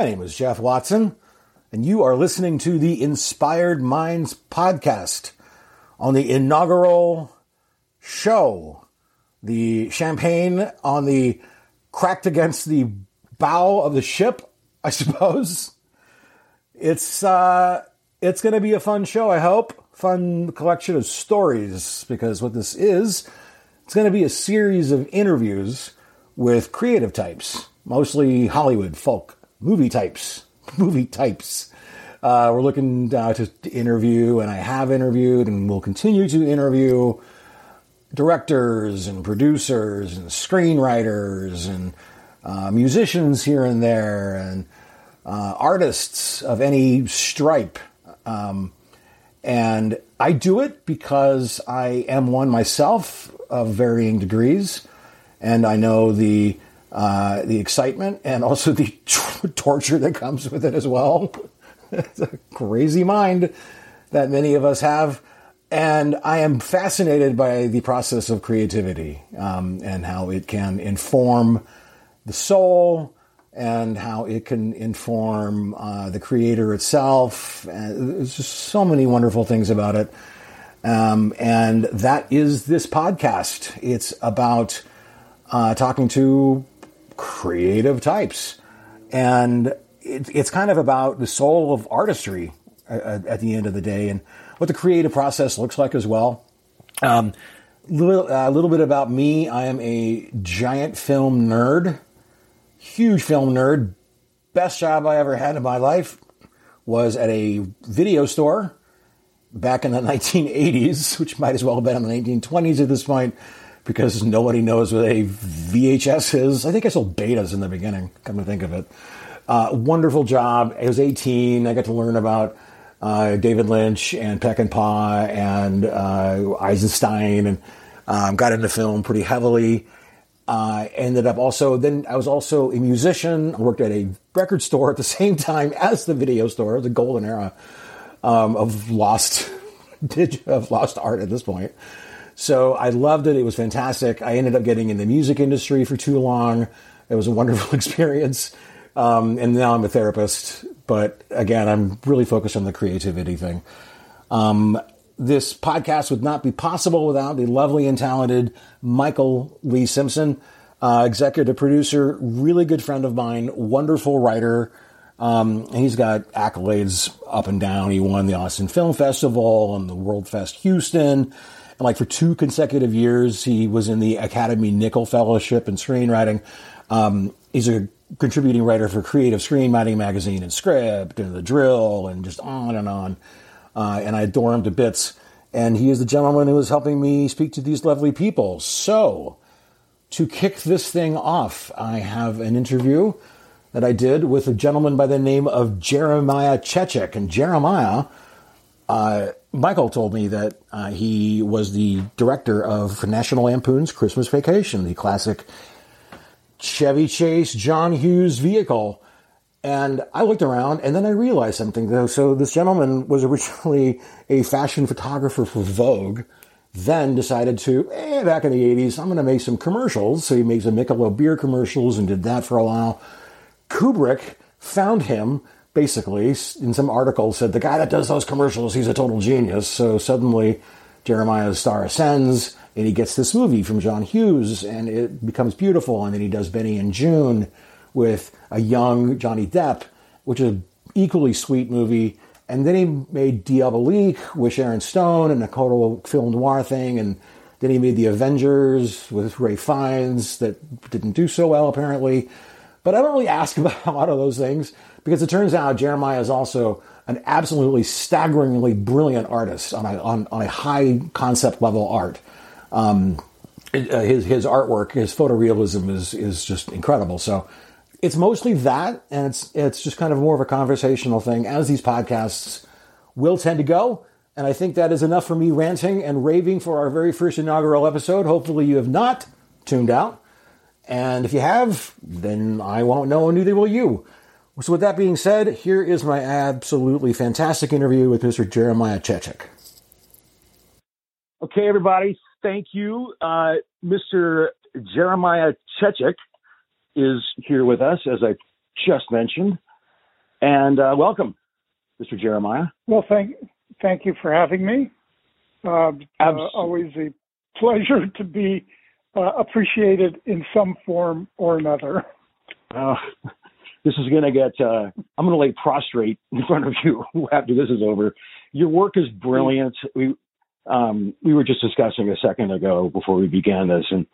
My name is Jeff Watson, and you are listening to the Inspired Minds podcast on the inaugural show. The champagne on the cracked against the bow of the ship, I suppose. It's uh, it's going to be a fun show, I hope. Fun collection of stories, because what this is, it's going to be a series of interviews with creative types, mostly Hollywood folk movie types, movie types. Uh, we're looking uh, to, interview, and I have interviewed, and will continue to interview directors and producers and screenwriters and uh, musicians here and there, and uh, artists of any stripe. Um, and I do it because I am one myself of varying degrees, and I know the uh, the excitement and also the torture that comes with it as well. it's a crazy mind that many of us have. And I am fascinated by the process of creativity um, and how it can inform the soul and how it can inform uh, the creator itself. And there's just so many wonderful things about it. Um, and that is this podcast. It's about uh, talking to creative types. And it, it's kind of about the soul of artistry at, at, the end of the day and what the creative process looks like as well. Um, little, a uh, little bit about me. I am a giant film nerd, huge film nerd. Best job I ever had in my life was at a video store back in the 1980s, which might as well have been in the 1920s at this point because nobody knows what a VHS is. I think I sold betas in the beginning, come to think of it. Uh, wonderful job. I was 18. I got to learn about uh, David Lynch and Peckinpah and uh, Eisenstein and um, got into film pretty heavily. Uh, ended up also, then I was also a musician. I worked at a record store at the same time as the video store, the golden era um, of lost, of lost art at this point. So I loved it. It was fantastic. I ended up getting in the music industry for too long. It was a wonderful experience. Um, and now I'm a therapist. But again, I'm really focused on the creativity thing. Um, this podcast would not be possible without the lovely and talented Michael Lee Simpson, uh, executive producer, really good friend of mine, wonderful writer. Um, he's got accolades up and down. He won the Austin Film Festival and the World Fest Houston. And like for two consecutive years, he was in the Academy Nicholl Fellowship in screenwriting. Um, he's a contributing writer for Creative Screenwriting Magazine and Script and The Drill and just on and on. Uh, and I adore him to bits. And he is the gentleman who is helping me speak to these lovely people. So, to kick this thing off, I have an interview that I did with a gentleman by the name of Jeremiah Chechik. And Jeremiah uh, Michael told me that uh, he was the director of National Lampoon's Christmas Vacation, the classic Chevy Chase John Hughes vehicle. And I looked around and then I realized something though. So this gentleman was originally a fashion photographer for Vogue, then decided to, eh, back in the 80s, I'm going to make some commercials. So he made some Michelob beer commercials and did that for a while. Kubrick found him basically, in some article, said the guy that does those commercials, he's a total genius. So suddenly, Jeremiah's star ascends, and he gets this movie from John Hughes, and it becomes beautiful. And then he does Benny and Joon with a young Johnny Depp, which is an equally sweet movie. And then he made Diabolique with Sharon Stone and a total film noir thing. And then he made The Avengers with Ralph Fiennes that didn't do so well, apparently. But I don't really ask about a lot of those things because it turns out Jeremiah is also an absolutely staggeringly brilliant artist on a, on, on a high concept level art. Um, uh, his his artwork, his photorealism is is just incredible. So it's mostly that, and it's it's just kind of more of a conversational thing, as these podcasts will tend to go. And I think that is enough for me ranting and raving for our very first inaugural episode. Hopefully, you have not tuned out, and if you have, then I won't know, and neither will you. So, with that being said, here is my absolutely fantastic interview with Mr. Jeremiah Chechik. Okay, everybody, thank you. Uh, Mr. Jeremiah Chechik is here with us, as I just mentioned. And uh, welcome, Mr. Jeremiah. Well, thank thank you for having me. Uh, uh, always a pleasure to be uh, appreciated in some form or another. This is going to get, uh, I'm going to lay prostrate in front of you after this is over. Your work is brilliant. We, um, we were just discussing a second ago before we began this. And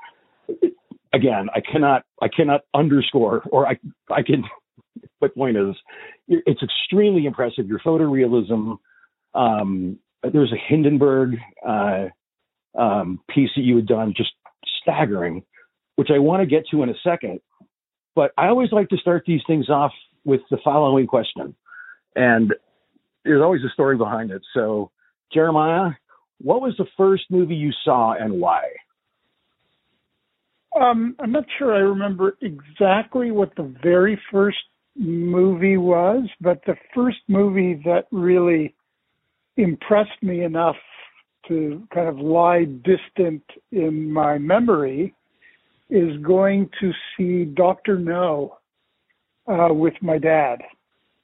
again, I cannot, I cannot underscore, or I, I can, but point is, it's extremely impressive. Your photorealism, um, there's a Hindenburg, uh, um, piece that you had done, just staggering, which I want to get to in a second. But I always like to start these things off with the following question. And there's always a story behind it. So, Jeremiah, what was the first movie you saw and why? Um, I'm not sure I remember exactly what the very first movie was, but the first movie that really impressed me enough to kind of lie distant in my memory is going to see Dr. No uh, with my dad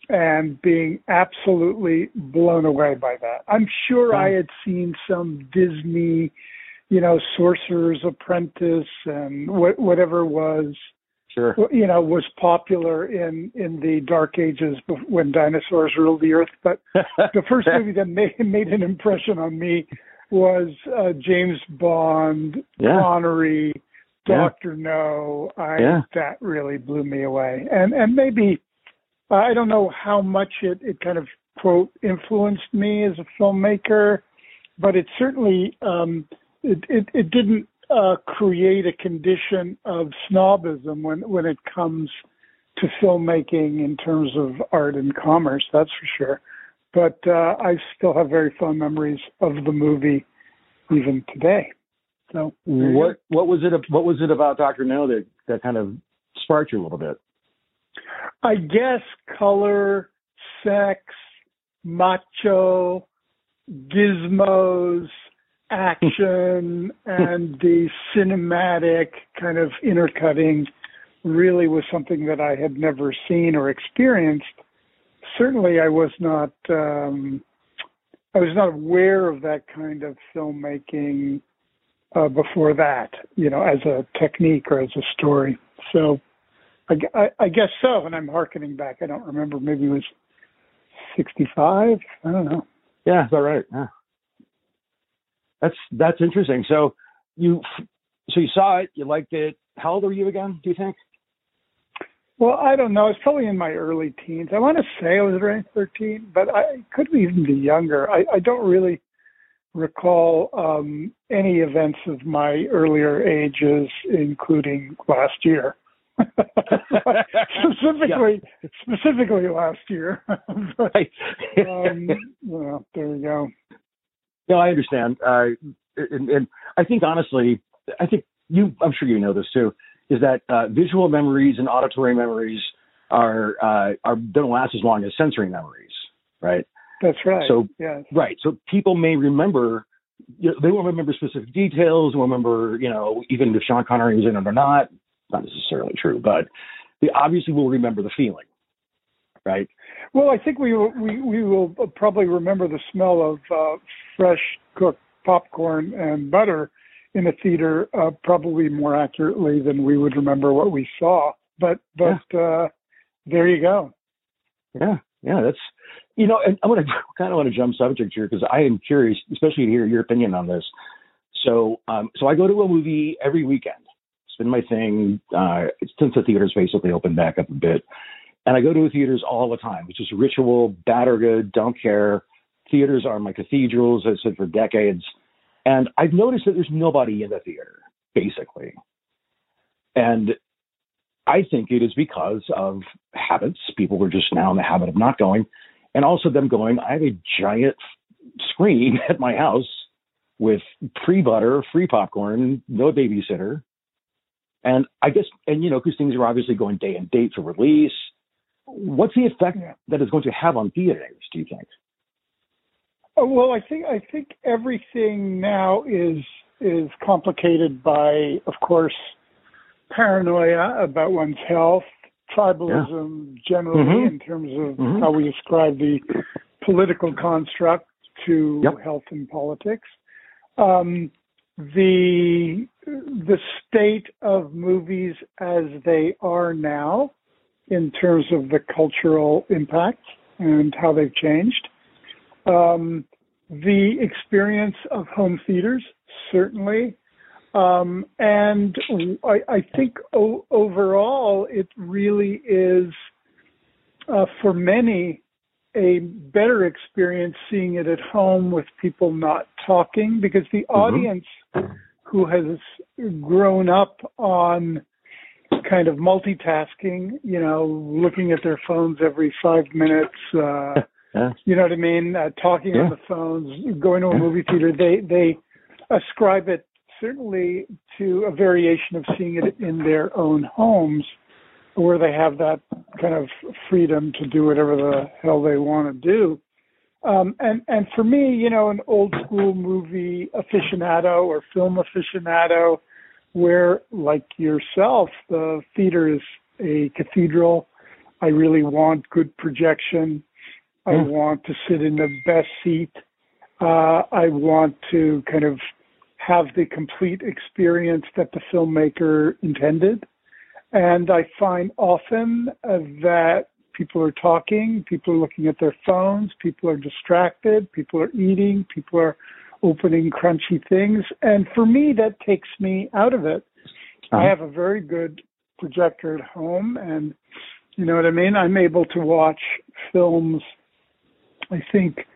and being absolutely blown away by that. I'm sure I had seen some Disney, you know, Sorcerer's Apprentice and wh- whatever was, sure, you know, was popular in in the dark ages when dinosaurs ruled the earth. But the first movie that made made an impression on me was uh, James Bond, yeah. Connery, Doctor yeah. No. I yeah. that really blew me away, and and maybe I don't know how much it it kind of quote influenced me as a filmmaker, but it certainly um, it, it it didn't uh, create a condition of snobism when when it comes to filmmaking in terms of art and commerce. That's for sure. But uh, I still have very fond memories of the movie even today. So what what was it what was it about Doctor No that that kind of sparked you a little bit? I guess color, sex, macho, gizmos, action, and the cinematic kind of intercutting really was something that I had never seen or experienced. Certainly, I was not. Um, I was not aware of that kind of filmmaking uh, before that, you know, as a technique or as a story. So I, I, I guess so. And I'm harkening back. I don't remember. Maybe it was 65. I don't know. Yeah, that's right. Yeah. That's that's interesting. So you so you saw it, you liked it. How old are you again? Do you think? Well, I don't know. It's probably in my early teens. I want to say I was around 13, but I could even be younger. I, I don't really recall um, any events of my earlier ages, including last year. specifically, yeah. specifically last year. but, um, well, there you go. No, I understand, uh, and, and, I think honestly, I think you. I'm sure you know this too. Is that uh, visual memories and auditory memories are uh, are don't last as long as sensory memories, right? That's right. So yes. right. So people may remember. You know, they won't remember specific details. Won't remember, you know, even if Sean Connery was in it or not. Not necessarily true, but they obviously will remember the feeling, right? Well, I think we will, we we will probably remember the smell of uh, fresh cooked popcorn and butter in a theater uh, probably more accurately than we would remember what we saw. But but yeah. uh, there you go. Yeah, yeah, that's you know, and I'm going to kind of want to jump subject here because I am curious, especially to hear your opinion on this. So, um, so I go to a movie every weekend. It's been my thing uh, since the theaters basically opened back up a bit, and I go to theaters all the time. It's just ritual, bad or good, don't care. Theaters are my cathedrals. I've said for decades, and I've noticed that there's nobody in the theater basically, and I think it is because of habits. People were just now in the habit of not going and also them going, I have a giant screen at my house with free butter, free popcorn, no babysitter. And I guess, and you know, because things are obviously going day and date for release. What's the effect that it's going to have on theaters? Do you think? Oh, well, I think I think everything now is is complicated by, of course, paranoia about one's health, tribalism generally Mhm. in terms of Mhm. how we ascribe the political construct to Yep. health and politics. Um, the the state of movies as they are now in terms of the cultural impact and how they've changed. Um, the experience of home theaters, certainly. Um, and I, I think o- overall, it really is, uh, for many, a better experience seeing it at home with people not talking because the audience who has grown up on kind of multitasking, you know, looking at their phones every five minutes, uh, Yeah. you know what I mean, uh, talking Yeah. on the phones, going to a movie theater, they they ascribe it certainly to a variation of seeing it in their own homes where they have that kind of freedom to do whatever the hell they want to do. Um, and and for me, you know, an old school movie aficionado or film aficionado, where like yourself, the theater is a cathedral. I really want good projection. I Mm. want to sit in the best seat. Uh, I want to kind of have the complete experience that the filmmaker intended. And I find often uh, that people are talking, people are looking at their phones, people are distracted, people are eating, people are opening crunchy things. And for me, that takes me out of it. I Uh-huh. have a very good projector at home, and you know what I mean? I'm able to watch films, I think,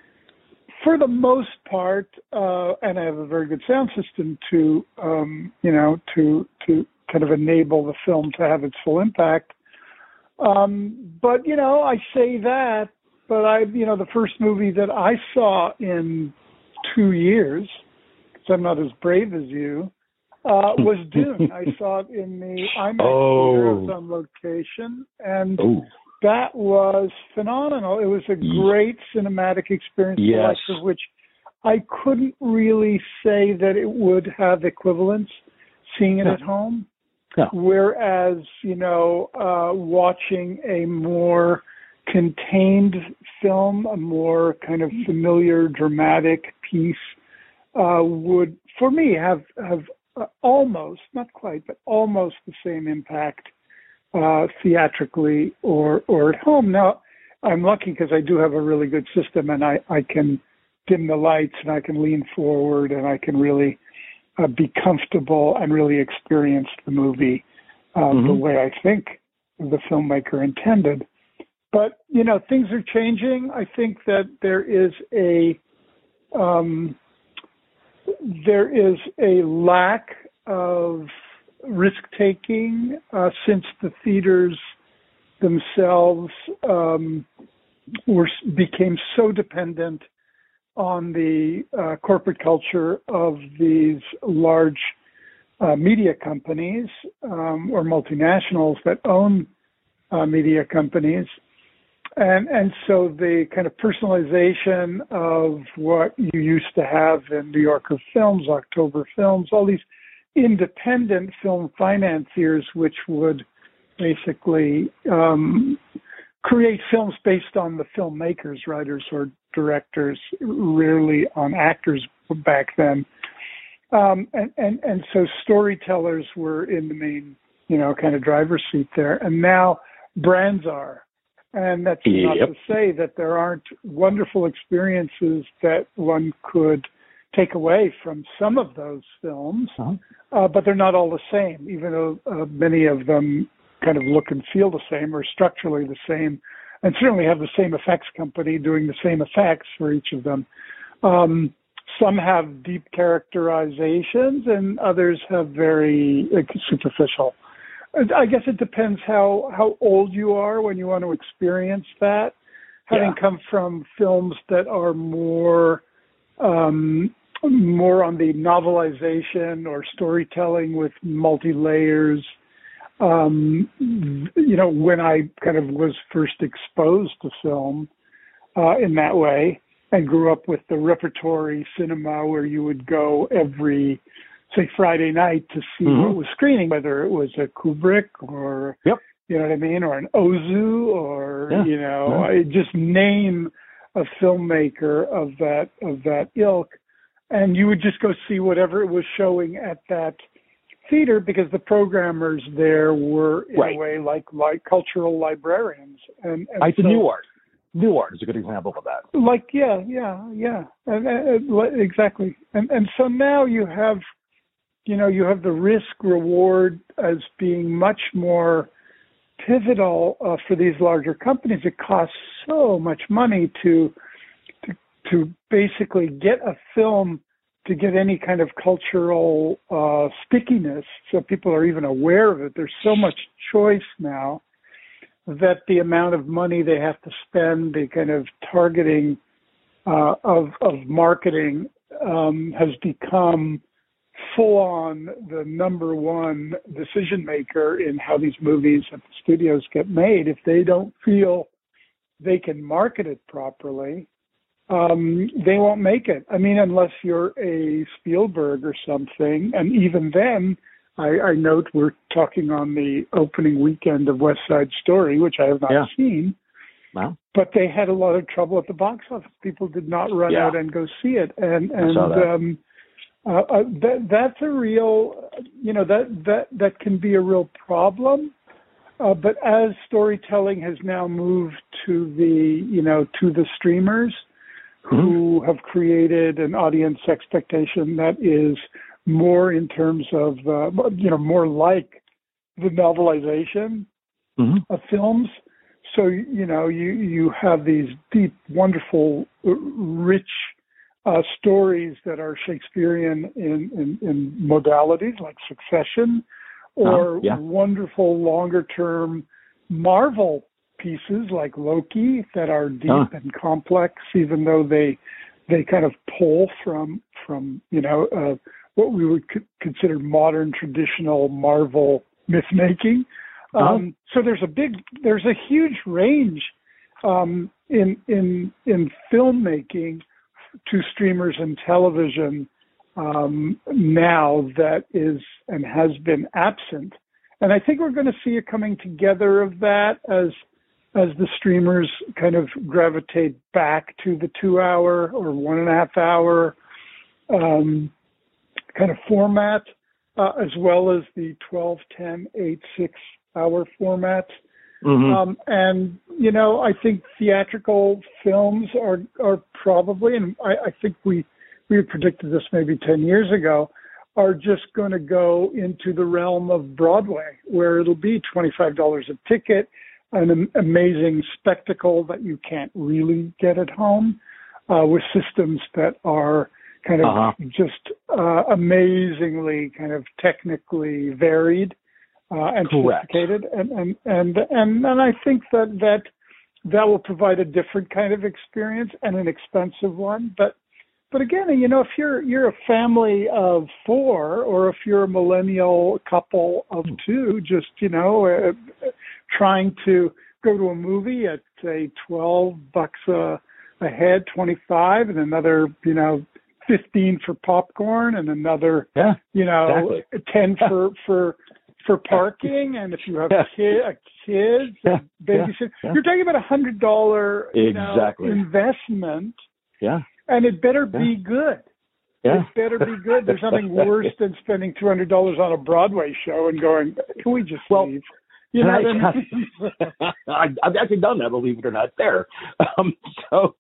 for the most part, uh, and I have a very good sound system to, um, you know, to to kind of enable the film to have its full impact. Um, but you know, I say that, but I, you know, the first movie that I saw in two years, because I'm not as brave as you, uh, was Dune. I saw it in the IMAX Oh. theater. I was on location, and Oh. That was phenomenal. It was a great cinematic experience, Yes. of which I couldn't really say that it would have equivalence seeing it Yeah. at home. Yeah. Whereas, you know, uh, watching a more contained film, a more kind of familiar, dramatic piece, uh, would, for me, have have uh, almost, not quite, but almost the same impact uh, theatrically or or at home. Now, I'm lucky because I do have a really good system, and I I can dim the lights and I can lean forward and I can really uh, be comfortable and really experience the movie uh, the Mhm. way I think the filmmaker intended. But you know, things are changing. I think that there is a um, there is a lack of risk taking uh, since the theaters themselves um, were became so dependent on the uh, corporate culture of these large uh, media companies um, or multinationals that own uh, media companies. And, and so the kind of personalization of what you used to have in New Yorker Films, October Films, all these independent film financiers, which would basically um, create films based on the filmmakers, writers, or directors, rarely on actors back then. Um, and, and, and so storytellers were in the main, you know, kind of driver's seat there. And now brands are. And that's not Yep. to say that there aren't wonderful experiences that one could take away from some of those films, Uh-huh. uh, but they're not all the same, even though uh, many of them kind of look and feel the same or structurally the same, and certainly have the same effects company doing the same effects for each of them. Um, some have deep characterizations, and others have very like, superficial. I guess it depends how how old you are when you want to experience that. Having Yeah. come from films that are more um, more on the novelization or storytelling with multi layers. Um, you know, when I kind of was first exposed to film uh, in that way and grew up with the repertory cinema where you would go every, say, Friday night to see Mhm. what was screening, whether it was a Kubrick or Yep. You know what I mean? Or an Ozu, or Yeah, you know, I just name a filmmaker of that of that ilk, and you would just go see whatever it was showing at that theater because the programmers there were in Right. a way like like cultural librarians and, and I the new art. Nuart is a good example of that. like yeah yeah yeah and, and exactly and and so now you have you know you have the risk reward as being much more pivotal uh, for these larger companies it costs so much money to to basically get a film to get any kind of cultural uh stickiness so people are even aware of it there's so much choice now that the amount of money they have to spend, the kind of targeting uh, of of marketing um, has become full on the number one decision maker in how these movies at the studios get made. If they don't feel they can market it properly, um, they won't make it. I mean, unless you're a Spielberg or something, and even then, I, I note we're talking on the opening weekend of West Side Story, which I have not Yeah. seen, Wow. but they had a lot of trouble at the box office. People did not run Yeah. out and go see it, and and um, uh, uh, that that's a real, you know, that that that can be a real problem. Uh, but as storytelling has now moved to the, you know, to the streamers, who have created an audience expectation that is more in terms of, uh, you know, more like the novelization hmm of films. So you know, you you have these deep, wonderful, uh, rich uh, stories that are Shakespearean in, in, in modalities like Succession, or Uh-huh, yeah. wonderful longer-term Marvel pieces like Loki that are deep Huh. and complex, even though they they kind of pull from from you know uh, what we would c- consider modern traditional Marvel myth making. Um, so there's a big, there's a huge range um, in in in filmmaking to streamers and television um, now that is and has been absent, and I think we're going to see a coming together of that as as the streamers kind of gravitate back to the two hour or one and a half hour um, kind of format, uh, as well as the 12, 10, 8, 6 hour formats. hmm Um, and you know, I think theatrical films are are probably, and I, I think we we predicted this maybe ten years ago, are just going to go into the realm of Broadway, where it'll be twenty five dollars a ticket, an amazing spectacle that you can't really get at home, uh, with systems that are kind of Uh-huh. just uh, amazingly kind of technically varied uh, and Correct. sophisticated, and and and and and I think that that that will provide a different kind of experience and an expensive one. But but again, you know, if you're you're a family of four, or if you're a millennial couple of two, just you know, uh, trying to go to a movie at say twelve bucks a, a head, twenty five, and another you know fifteen for popcorn, and another Yeah. you know Exactly. ten for for for parking and if you have Yeah. kid, a kids Yeah, and babysit yeah. you're talking about a hundred dollar you know, Exactly. investment Yeah. and it better be good Yeah. it better be good there's nothing worse than spending two hundred dollars on a broadway show and going can we just Well, leave you know I I- mean? I, I've actually done that, believe it or not. There, um, so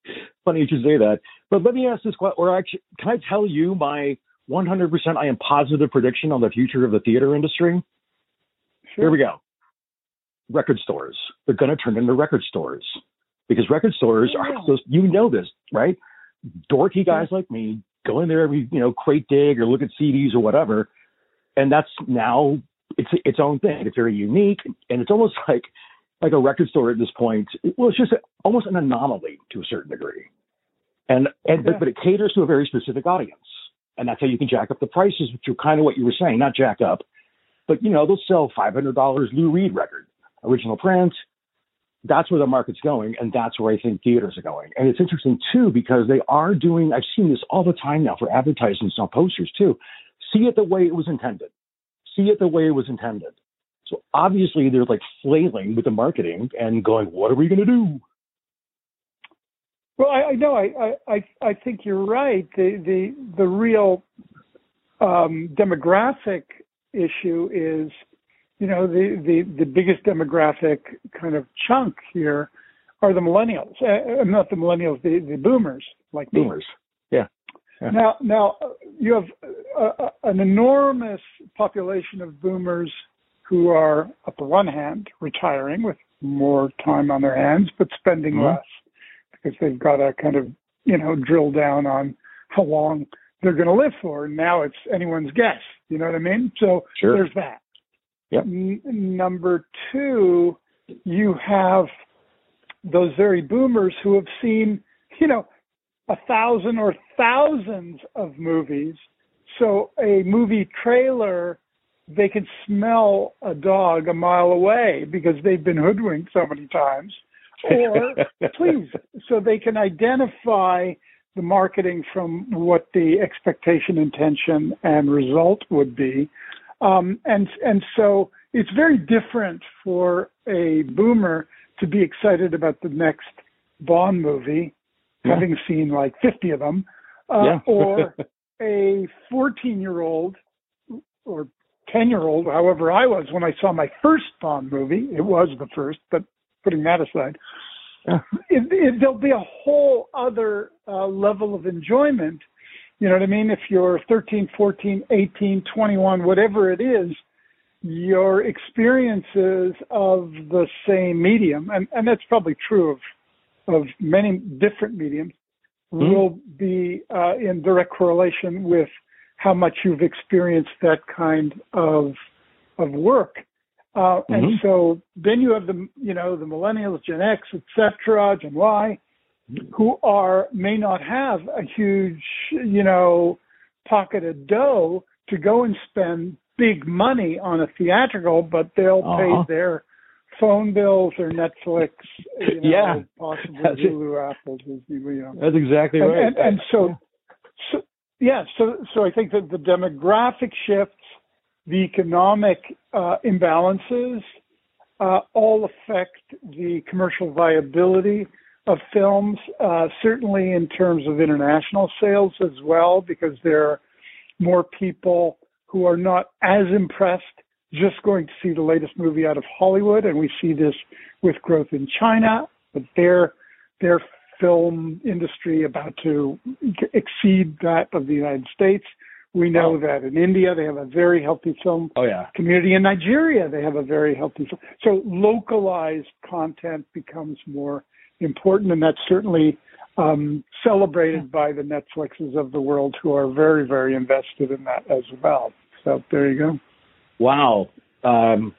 funny you should say that. But let me ask this question: or actually, can I tell you my 100% I am positive prediction on the future of the theater industry? Here we go. Record stores. They're going to turn into record stores because record stores Oh, are those. You know this, right? Dorky guys like me go in there every you know crate dig or look at CDs or whatever, and that's now it's its own thing. It's very unique, and it's almost like like a record store at this point. Well, it's just almost an anomaly to a certain degree, and and Yeah. but, but it caters to a very specific audience, and that's how you can jack up the prices, which are kind of what you were saying, not jack up, but you know they'll sell five hundred dollars Lou Reed record, original print. That's where the market's going, and that's where I think theaters are going. And it's interesting too because they are doing. I've seen this all the time now for advertisements on posters too. See it the way it was intended. See it the way it was intended. So obviously they're like flailing with the marketing and going, what are we going to do? Well, I, I know. I, I I think you're right. The the the real um, demographic issue is, you know, the the the biggest demographic kind of chunk here are the millennials. Uh, uh not the millennials, the the boomers like me. Boomers. Now now you have a, a, an enormous population of boomers who are, on the one hand, retiring with more time on their hands, but spending mm-hmm. less because they've got to kind of, you know, drill down on how long they're going to live for. Now it's anyone's guess. You know what I mean? So sure. there's that. Yep. N- number two, you have those very boomers who have seen, you know, a thousand or thousands of movies. So a movie trailer, they can smell a dog a mile away because they've been hoodwinked so many times or please, so they can identify the marketing from what the expectation, intention, and result would be. Um, and and so it's very different for a boomer to be excited about the next Bond movie. Having seen like 50 of them, uh, yeah. or a 14 year old or 10 year old, however I was when I saw my first Bond movie. It was the first, but putting that aside, it, it, there'll be a whole other uh, level of enjoyment. You know what I mean? If you're 13, 14, 18, 21, whatever it is, your experiences of the same medium, and, and that's probably true of of many different mediums, mm-hmm. will be uh, in direct correlation with how much you've experienced that kind of of work. Uh, mm-hmm. And so then you have the, you know, the millennials, Gen X, et cetera, Gen Y, who are, may not have a huge, you know, pocket of dough to go and spend big money on a theatrical, but they'll uh-huh. pay their phone bills or Netflix, you know, yeah. possibly That's Hulu. Apple, Disney, you know. That's exactly and, right. And, and so, so, yeah, so, so I think that the demographic shifts the economic uh, imbalances uh, all affect the commercial viability of films, uh, certainly in terms of international sales as well, because there are more people who are not as impressed just going to see the latest movie out of Hollywood, and we see this with growth in China, but their their film industry about to exceed that of the United States. We know oh. that in India they have a very healthy film oh, yeah. community. In Nigeria they have a very healthy film. So localized content becomes more important, and that's certainly um, celebrated by the Netflixes of the world who are very, very invested in that as well. So there you go. Wow. Um,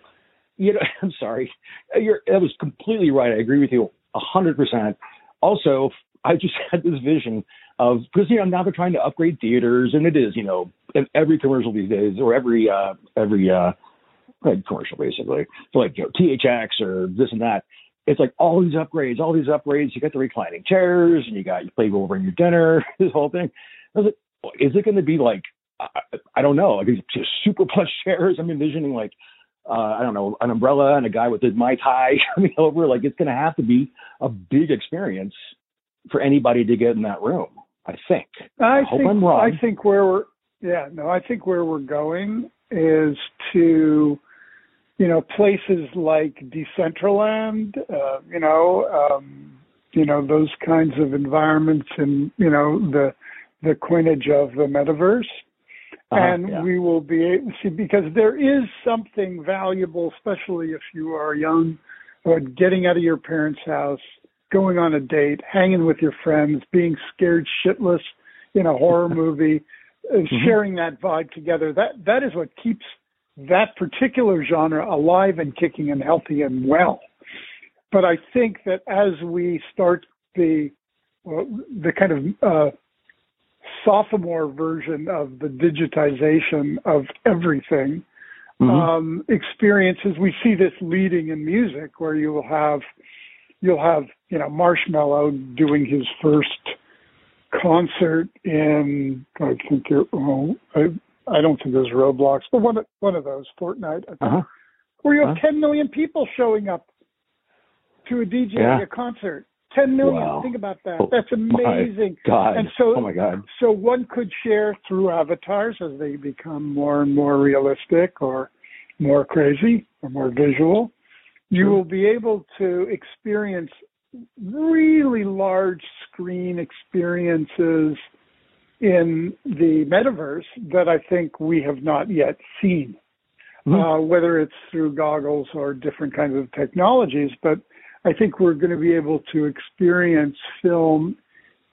you know, I'm sorry. You're, that was completely right. I agree with you a hundred percent. Also, I just had this vision of because you know now they're trying to upgrade theaters, and it is you know and every commercial these days or every uh every uh like commercial basically so like you know THX or this and that. It's like all these upgrades, all these upgrades. You got the reclining chairs, and you got you play over in your dinner. This whole thing. I was like, is it going to be like I, I don't know, like just super plush chairs? I'm envisioning like uh, I don't know, an umbrella and a guy with his mai tai coming over. Like it's going to have to be a big experience for anybody to get in that room. I think. I, I hope think, I'm wrong. I think where we're yeah no I think where we're going is to you know places like Decentraland, uh, you know um, you know those kinds of environments and you know the the coinage of the metaverse. Uh-huh, and yeah. we will be able to see because there is something valuable, especially if you are young, about getting out of your parents' house, going on a date, hanging with your friends, being scared shitless in a horror movie, uh, mm-hmm. sharing that vibe together. That that is what keeps that particular genre alive and kicking and healthy and well. But I think that as we start the well, the kind of uh, sophomore version of the digitization of everything mm-hmm. um, experiences, we see this leading in music, where you will have you'll have you know Marshmello doing his first concert in I think it, well, I I don't think was Roblox, but one of, one of those Fortnite. Uh-huh. where you have Huh? 10 million people showing up to a DJ Yeah. at a concert. 10 million. Wow. Think about that. Oh, That's amazing. God. And so, oh my God. so one could share through avatars as they become more and more realistic or more crazy or more visual. You will be able to experience really large screen experiences in the metaverse that I think we have not yet seen, Mhm. uh, whether it's through goggles or different kinds of technologies. But I think we're going to be able to experience film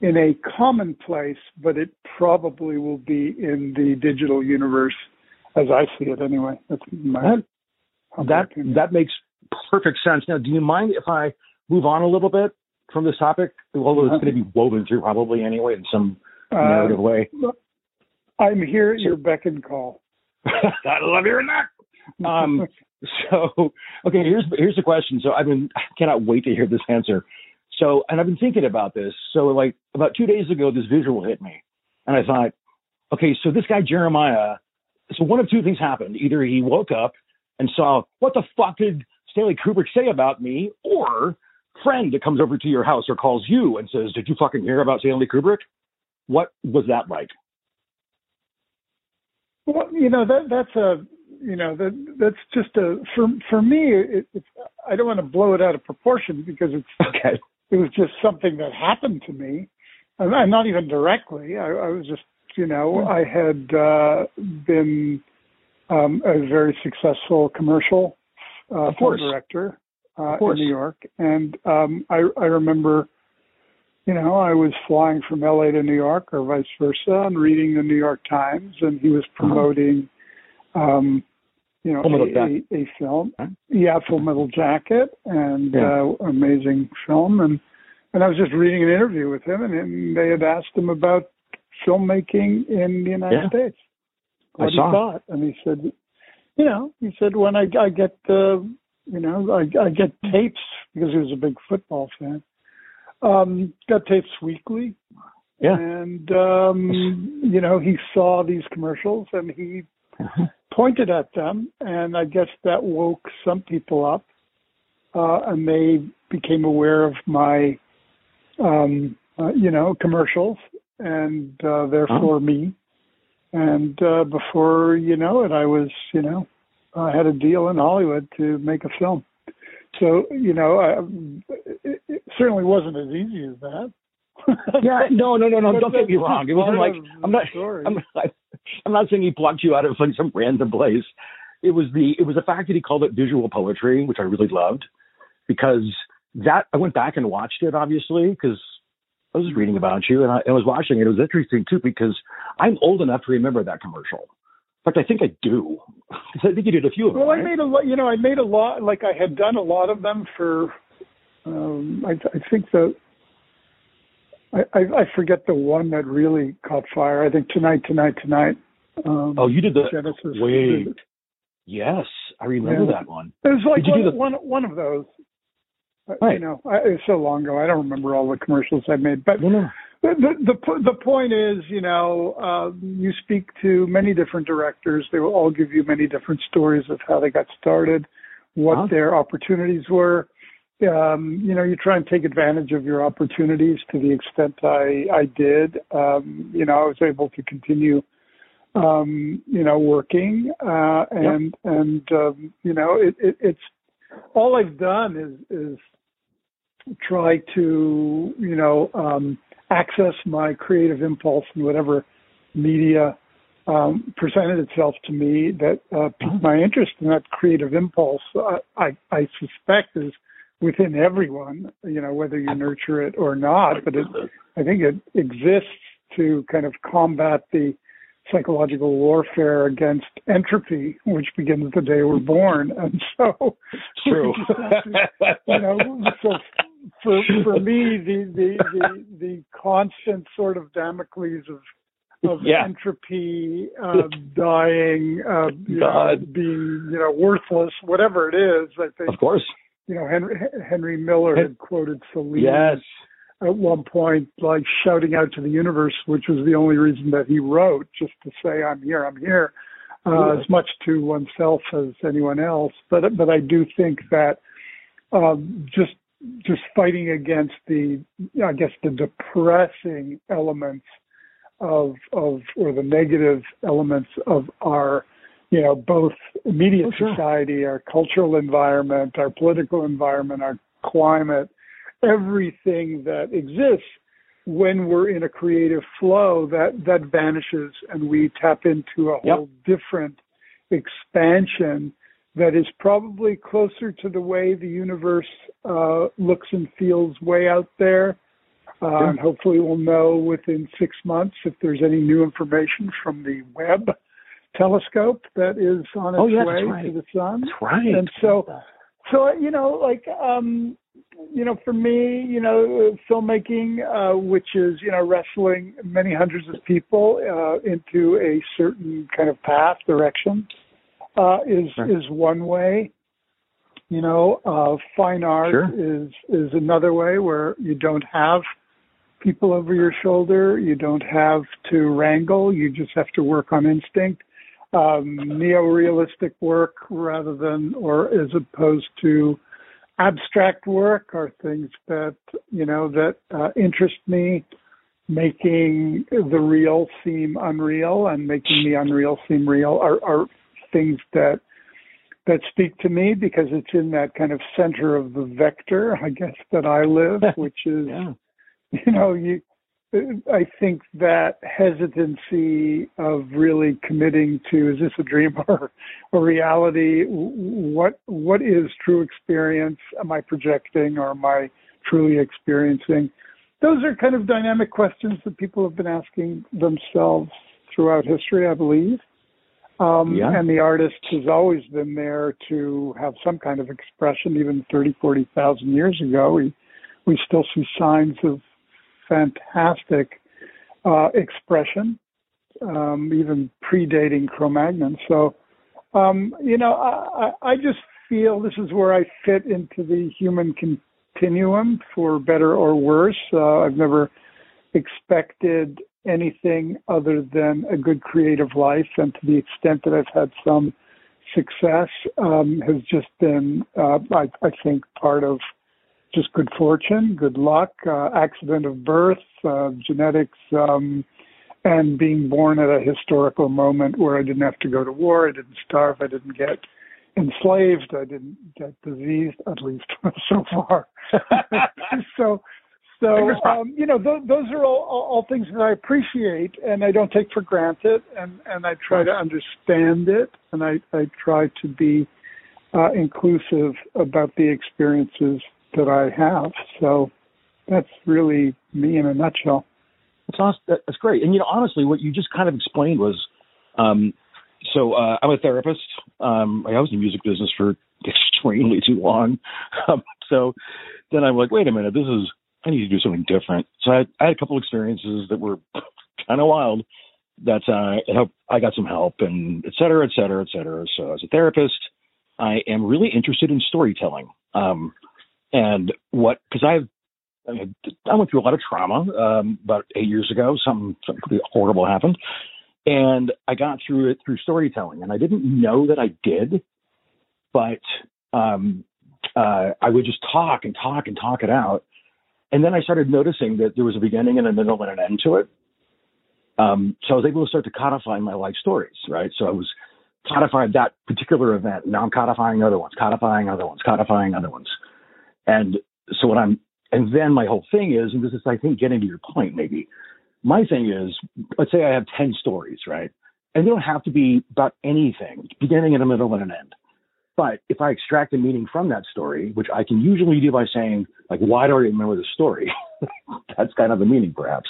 in a commonplace, but it probably will be in the digital universe as I see it anyway. That's my That, that opinion. that makes perfect sense. Now, do you mind if I move on a little bit from this topic? Although it's going to be woven through probably anyway in some Uh, narrative way. I'm here at your beck and call. I love hearing that. Um, so, okay, here's here's the question. So I've been I cannot wait to hear this answer. So, and I've been thinking about this. So, like about two days ago, this visual hit me, and I thought, okay, so this guy Jeremiah. So one of two things happened: either he woke up and saw what the fuck did Stanley Kubrick say about me, or friend that comes over to your house or calls you and says, "Did you fucking hear about Stanley Kubrick?" What was that like? Well, you know that that's a you know that that's just a for for me. It, it's I don't want to blow it out of proportion because it's Okay. it was just something that happened to me, and not even directly. I, I was just you know I had uh, been um, a very successful commercial uh, film director uh, in New York, and um, I I remember. You know, I was flying from LA to New York or vice versa and reading the New York Times and he was promoting um you know a, a, film. Huh? Yeah, Full Metal Jacket and Yeah. uh amazing film and and I was just reading an interview with him and, and they had asked him about filmmaking in the United Yeah. States. I What he saw. thought. And he said you know, he said when I I get uh you know, I I get tapes because he was a big football fan. Um, got tapes weekly Yeah. and um you know he saw these commercials and he pointed at them and i guess that woke some people up uh and they became aware of my um uh, you know commercials and uh therefore me and uh before you know it i was you know i had a deal in hollywood to make a film so you know I, it, it certainly wasn't as easy as that Yeah, no, no, no, no. But Don't get me wrong. It wasn't like I'm not. story. I'm, I'm not saying he plucked you out of like some random place. It was the it was the fact that he called it visual poetry, which I really loved, because that I went back and watched it obviously because I was reading about you and I, I was watching it. It was interesting too because I'm old enough to remember that commercial. In fact, I think I do. I think you did a few of them. Well, I right? made a lot. You know, I made a lot. Like I had done a lot of them for. Um, I, I think the. I, I I forget the one that really caught fire. I think tonight, tonight, tonight. Um, oh, you did the Genesis. wait. Yes, I remember Yeah. that one. It was like one, the- one one of those. Right. You know, I, it's so long ago. I don't remember all the commercials I made, but No, no. the the the, the point is, you know, uh, you speak to many different directors. They will all give you many different stories of how they got started, what Uh-huh. their opportunities were. Um, you know, you try and take advantage of your opportunities to the extent I I did. Um, you know, I was able to continue. Um, you know, working, uh, and and um, you know, it, it, it's all I've done is is try to you know um, access my creative impulse in whatever media um, presented itself to me that uh, piqued my interest in that creative impulse. I, I, I suspect is within everyone, you know, whether you nurture it or not. But it, I think it exists to kind of combat the psychological warfare against entropy, which begins the day we're born. And so, True. you know, so for for me, the the the, the constant sort of Damocles of of Yeah. entropy, uh, dying, uh, you know, being you know worthless, whatever it is. I think Of course. You know Henry Henry Miller had quoted Celine Yes. at one point, like shouting out to the universe, which was the only reason that he wrote, just to say, "I'm here, I'm here." uh, yeah. as much to oneself as anyone else. But but I do think that um, just just fighting against the I guess the depressing elements of of or the negative elements of our you know both immediate oh, sure. society, our cultural environment, our political environment, our climate, everything that exists when we're in a creative flow that that vanishes and we tap into a whole different expansion that is probably closer to the way the universe uh, looks and feels way out there. Uh, yeah. And hopefully, we'll know within six months if there's any new information from the Webb telescope that is on its oh, yeah, way right. to the sun. That's right. And so, so you know, like um, you know, for me, you know, filmmaking, uh, which is, you know, wrestling many hundreds of people uh, into a certain kind of path, direction, uh, is sure. is one way. You know, uh, fine art sure. is is another way where you don't have people over your shoulder. You don't have to wrangle. You just have to work on instinct. Um, neo-realistic work rather than, or as opposed to abstract work are things that you know that uh, interest me making the real seem unreal and making the unreal seem real are, are things that that speak to me because it's in that kind of center of the vector i guess that i live which is yeah. you know you I think that hesitancy of really committing to is this a dream or a reality? What what is true experience? Am I projecting or am I truly experiencing? Those are kind of dynamic questions that people have been asking themselves throughout history, I believe. Um, yeah. And the artist has always been there to have some kind of expression. Even 30, 40,000 years ago, we we still see signs of fantastic uh, expression, um, even predating Cro-Magnon. So, um, you know, I, I just feel this is where I fit into the human continuum, for better or worse. Uh, I've never expected anything other than a good creative life, and to the extent that I've had some success, um, has just been, uh, I, I think, part of just good fortune, good luck, uh, accident of birth, uh, genetics, um, and being born at a historical moment where I didn't have to go to war, I didn't starve, I didn't get enslaved, I didn't get diseased, at least so far. so, so um, you know, th- those are all, all, all things that I appreciate and I don't take for granted, and and I try to understand it, and I I try to be uh, inclusive about the experiences that I have. So that's really me in a nutshell. That's awesome. That's great. And you know, honestly, what you just kind of explained was, um, so uh, I'm a therapist. Um, I was in the music business for extremely too long. Um, so then I'm like, wait a minute, this is I need to do something different. So I, I had a couple experiences that were kind of wild. That uh, helped, I got some help and et cetera, et cetera, et cetera. So as a therapist, I am really interested in storytelling. Um, and what because I've I went through a lot of trauma um, about eight years ago. Something, something horrible happened, and I got through it through storytelling. And I didn't know that I did, but um, uh, I would just talk and talk and talk it out. And then I started noticing that there was a beginning and a middle and an end to it. Um, so I was able to start to codify my life stories, right? So I was codified that particular event. Now I'm codifying other ones, codifying other ones, codifying other ones. And so what I'm, and then my whole thing is, and this is, I think, getting to your point, maybe. My thing is, let's say I have 10 stories, right? And they don't have to be about anything, beginning and a middle and an end. But if I extract a meaning from that story, which I can usually do by saying, like, why do I remember the story? That's kind of the meaning, perhaps.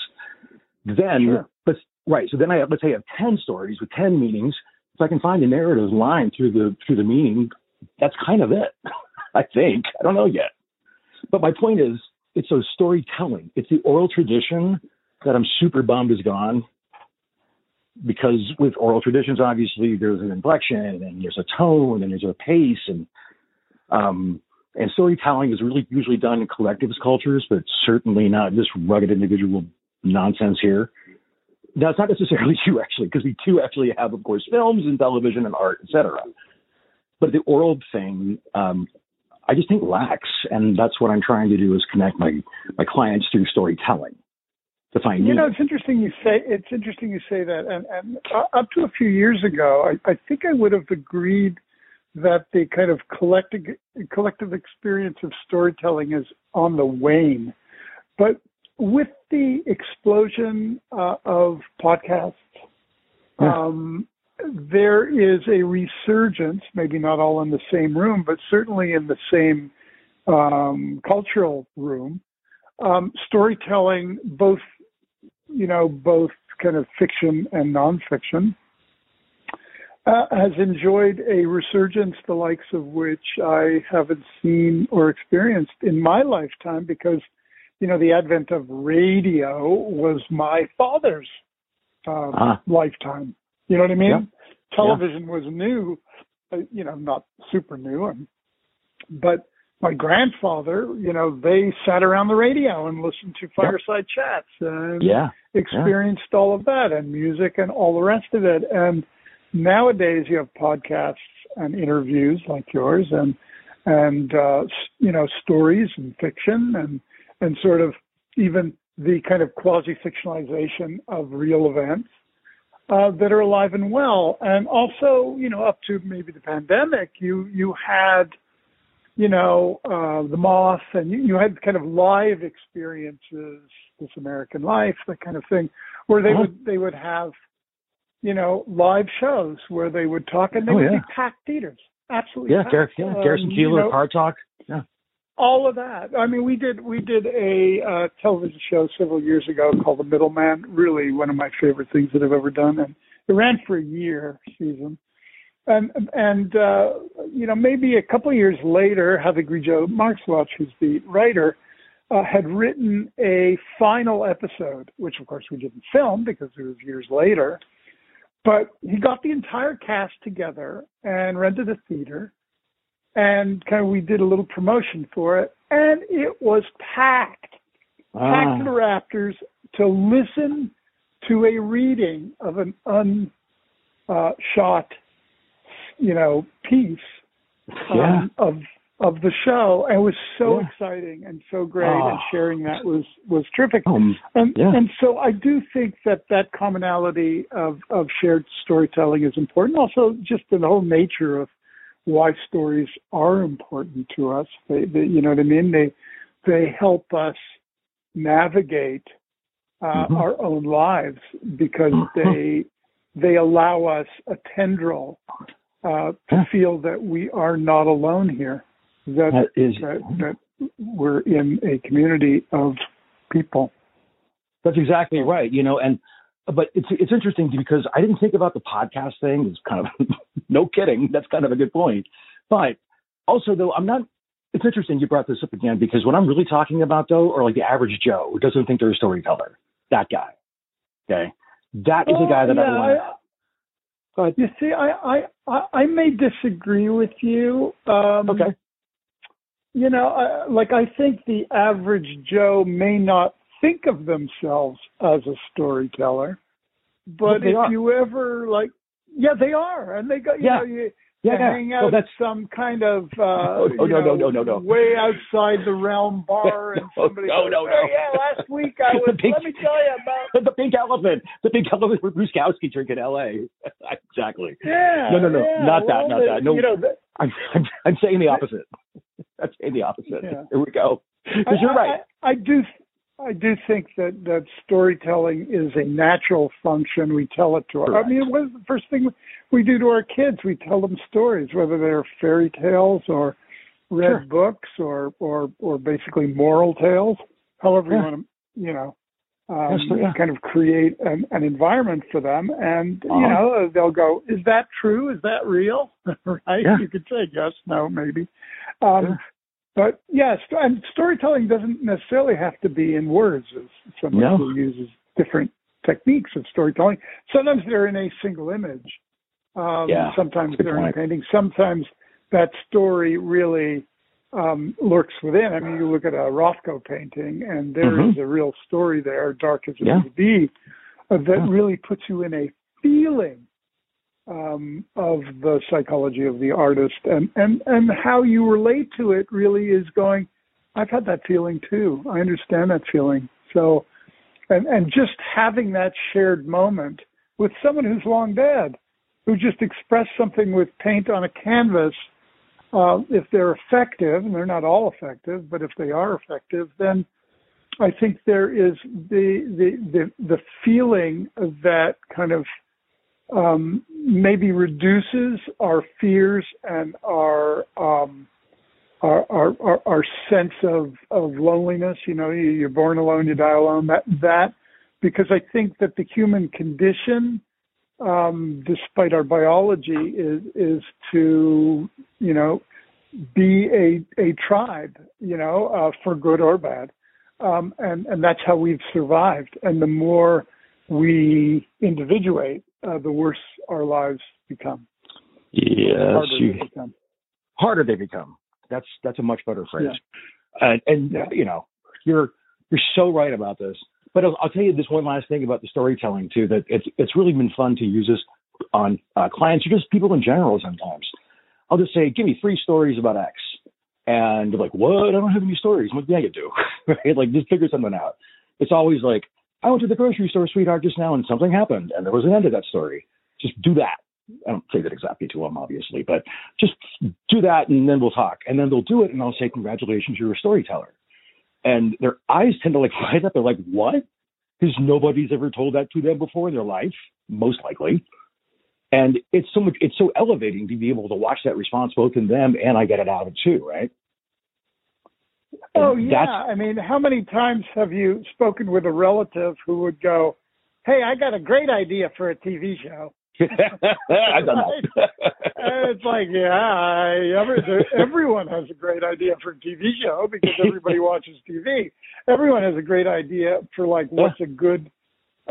Then, sure. let's, right. So then I have, let's say I have 10 stories with 10 meanings. If I can find a narrative line through the, through the meaning, that's kind of it. I think. I don't know yet. But my point is, it's a storytelling. It's the oral tradition that I'm super bummed is gone. Because with oral traditions, obviously there's an inflection and there's a tone and there's a pace and um, and storytelling is really usually done in collectivist cultures, but certainly not this rugged individual nonsense here. that's not necessarily true actually, because we do actually have, of course, films and television and art, etc. But the oral thing, um, I just think lacks, and that's what I'm trying to do is connect my my clients through storytelling to find. You know, it's interesting you say it's interesting you say that, and, and uh, up to a few years ago, I, I think I would have agreed that the kind of collective collective experience of storytelling is on the wane, but with the explosion uh, of podcasts, yeah. um, there is a resurgence, maybe not all in the same room, but certainly in the same um, cultural room. Um, storytelling, both you know, both kind of fiction and nonfiction, uh, has enjoyed a resurgence the likes of which I haven't seen or experienced in my lifetime because, you know, the advent of radio was my father's uh, uh lifetime. You know what I mean? Yeah. Television yeah. was new, uh, you know, not super new, and, but my grandfather, you know, they sat around the radio and listened to fireside yep. chats and yeah. experienced yeah. all of that and music and all the rest of it. And nowadays you have podcasts and interviews like yours and and uh, you know stories and fiction and and sort of even the kind of quasi fictionalization of real events uh, that are alive and well. And also, you know, up to maybe the pandemic, you you had you know, uh, the moth, and you, you had kind of live experiences, this American life, that kind of thing, where they uh-huh. would they would have, you know, live shows where they would talk and they oh, would yeah. be packed theaters, absolutely. Yeah, Gar- yeah, Garrison um, Keillor, you know, Car Talk, yeah. All of that. I mean, we did we did a uh, television show several years ago called The Middleman. Really, one of my favorite things that I've ever done, and it ran for a year season and and uh, you know maybe a couple of years later, Javier Grillo-Marxuach, who's the writer, uh, had written a final episode, which of course we didn't film because it was years later. But he got the entire cast together and rented a theater, and kind of we did a little promotion for it, and it was packed, ah. packed to the rafters to listen to a reading of an unshot you know, piece yeah. um, of of the show. And it was so yeah. exciting and so great, oh. and sharing that was was terrific. Um, and yeah. and so I do think that that commonality of of shared storytelling is important. Also, just in the whole nature of why stories are important to us. They, they you know what I mean. They they help us navigate uh, mm-hmm. our own lives because mm-hmm. they they allow us a tendril uh, to feel that we are not alone here, that, that is that, that we're in a community of people. That's exactly right. You know, and but it's it's interesting because I didn't think about the podcast thing. It's kind of no kidding. That's kind of a good point. But also though, I'm not. It's interesting you brought this up again because what I'm really talking about though, or like the average Joe who doesn't think they're a storyteller, that guy. Okay, that is oh, a guy that yeah, I want. But you see, I I I may disagree with you. Um, okay. You know, I, like I think the average Joe may not think of themselves as a storyteller, but, but if are. you ever like, yeah, they are, and they got you yeah. know you yeah, hang out that's some kind of uh, oh, no, no, no, no, no, no, way outside the realm bar, and somebody no, goes, no, no. Oh, yeah, last week I was. pink, let me tell you about the pink elephant, the pink elephant with Bruskowski drink in L.A. exactly. Yeah. No, no, no, yeah. not well, that, not that. No, you know, I'm, I'm, I'm saying the opposite. I'm saying the opposite. Yeah. Here we go. Because you're right. I, I do. I do think that that storytelling is a natural function. We tell it to our. Correct. I mean, what is the first thing we do to our kids? We tell them stories, whether they're fairy tales or read Sure. books or or or basically moral tales. However you want to, you know, um, Yes, yeah. kind of create an, an environment for them, and you Uh-huh. know they'll go, "Is that true? Is that real?" right? Yeah. You could say yes, no, maybe. Um, Yeah. but yes, and storytelling doesn't necessarily have to be in words. As somebody No. who uses different techniques of storytelling. Sometimes they're in a single image. Um, Yeah, sometimes that's a good they're in a painting. Sometimes that story really um, lurks within. I mean, you look at a Rothko painting, and there is Mhm. a real story there, dark as it Yeah. may be. uh, that really puts you in a feeling um, of the psychology of the artist and, and, and how you relate to it really is going, I've had that feeling too. I understand that feeling. So, and, and just having that shared moment with someone who's long dead, who just expressed something with paint on a canvas, uh, if they're effective, and they're not all effective, but if they are effective, then I think there is the the the, the feeling of that kind of um, maybe reduces our fears and our um, our, our, our, our sense of, of loneliness. You know, you're born alone, you die alone. That that because I think that the human condition, um, despite our biology, is is to you know be a a tribe. You know, uh, for good or bad, um, and and that's how we've survived. And the more we individuate, uh, the worse our lives become. Yes, harder, you, they become. harder they become. That's that's a much better phrase. Yeah. And, and yeah. you know, you're you're so right about this. But I'll, I'll, tell you this one last thing about the storytelling too. That it's it's really been fun to use this on uh, clients or just people in general. Sometimes I'll just say, "Give me three stories about X," and they're like, "What? I don't have any stories." I'm like, "Yeah, you do." right? Like, just figure something out. It's always like, "I went to the grocery store, sweetheart, just now, and something happened, and there was an end to that story." Just do that. I don't say that exactly to them, obviously, but just do that and then we'll talk. And then they'll do it and I'll say, Congratulations, you're a storyteller. And their eyes tend to like light up. They're like, What? Because nobody's ever told that to them before in their life, most likely. And it's so much, it's so elevating to be able to watch that response both in them and I get it out of too, right? Oh yeah. I mean, how many times have you spoken with a relative who would go, Hey, I got a great idea for a TV show. I've done that. it's like, yeah, every, everyone has a great idea for a TV show because everybody watches TV. Everyone has a great idea for like what's a good,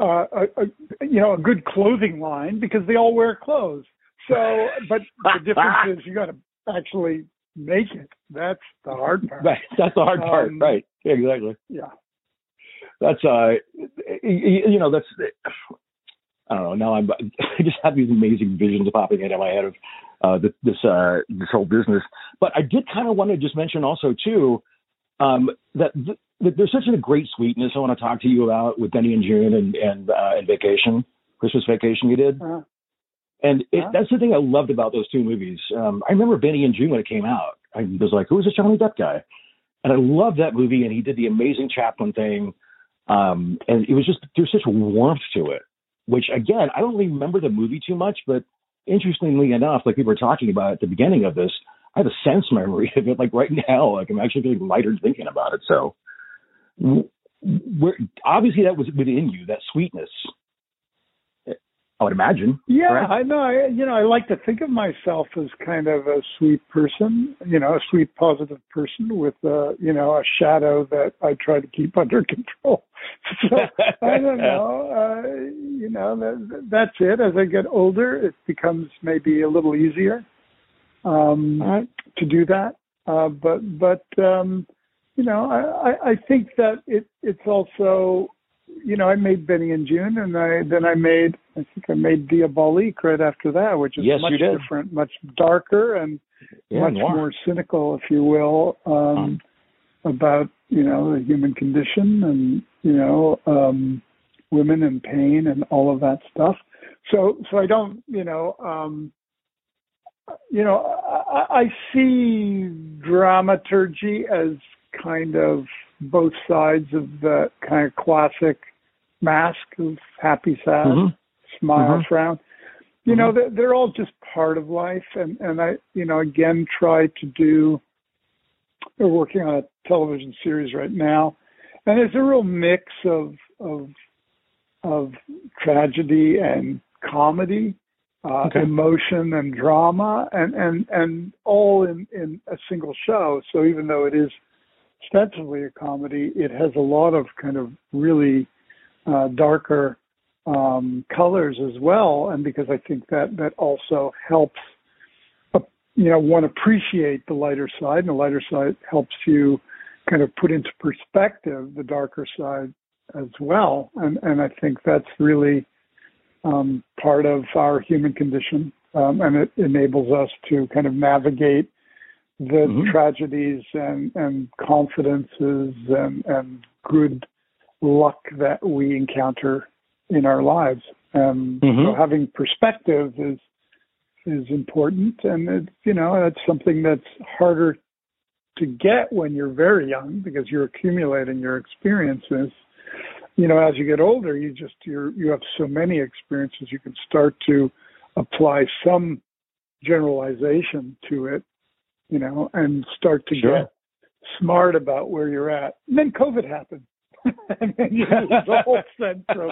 uh, a, a, you know, a good clothing line because they all wear clothes. So, but the difference is you got to actually make it. That's the hard part. Right. That's the hard part. Um, right. Yeah, exactly. Yeah. That's uh, you know, that's I don't know. Now I'm I just have these amazing visions popping into my head of uh, this this, uh, this whole business. But I did kind of want to just mention also too um, that, th- that there's such a great sweetness I want to talk to you about with Benny and Joon and and, uh, and Vacation, Christmas Vacation you did. Uh-huh. And it, uh-huh. that's the thing I loved about those two movies. Um, I remember Benny and Joon when it came out. I was like, who is this Johnny Depp guy? And I loved that movie, and he did the amazing Chaplin thing. Um, and it was just there's such warmth to it which again, I don't remember the movie too much, but interestingly enough, like we were talking about at the beginning of this, I have a sense memory of it. Like right now, like I'm actually feeling lighter thinking about it. So, where, obviously that was within you, that sweetness. I would imagine. Yeah, correct? I know. I, you know, I like to think of myself as kind of a sweet person. You know, a sweet, positive person with a you know a shadow that I try to keep under control. So I don't know. Uh, you know, that, that's it. As I get older, it becomes maybe a little easier um, uh, to do that. Uh, but but um, you know, I, I, I think that it it's also you know, I made Benny in Joon, and I then I made I think I made Diabolique right after that, which is yes, much different, much darker, and yeah, much noir. more cynical, if you will, um, about you know the human condition and you know um, women and pain and all of that stuff. So so I don't you know um, you know I, I see dramaturgy as kind of both sides of the kind of classic mask of happy, sad, mm-hmm. smile, mm-hmm. frown. You mm-hmm. know, they're, they're all just part of life. And, and I, you know, again, try to do, we're working on a television series right now. And there's a real mix of, of, of tragedy and comedy, uh, okay. emotion and drama, and, and, and all in, in a single show. So even though it is ostensibly a comedy, it has a lot of kind of really uh, darker um, colors as well, and because I think that that also helps, uh, you know, one appreciate the lighter side, and the lighter side helps you kind of put into perspective the darker side as well, and and I think that's really um, part of our human condition, um, and it enables us to kind of navigate the mm-hmm. tragedies and and confidences and and good luck that we encounter in our lives. Um, mm-hmm. So having perspective is is important, and it's you know that's something that's harder to get when you're very young because you're accumulating your experiences. You know, as you get older, you just you you have so many experiences, you can start to apply some generalization to it, you know, and start to sure. get smart about where you're at. And then COVID happened. and then you have the whole sense of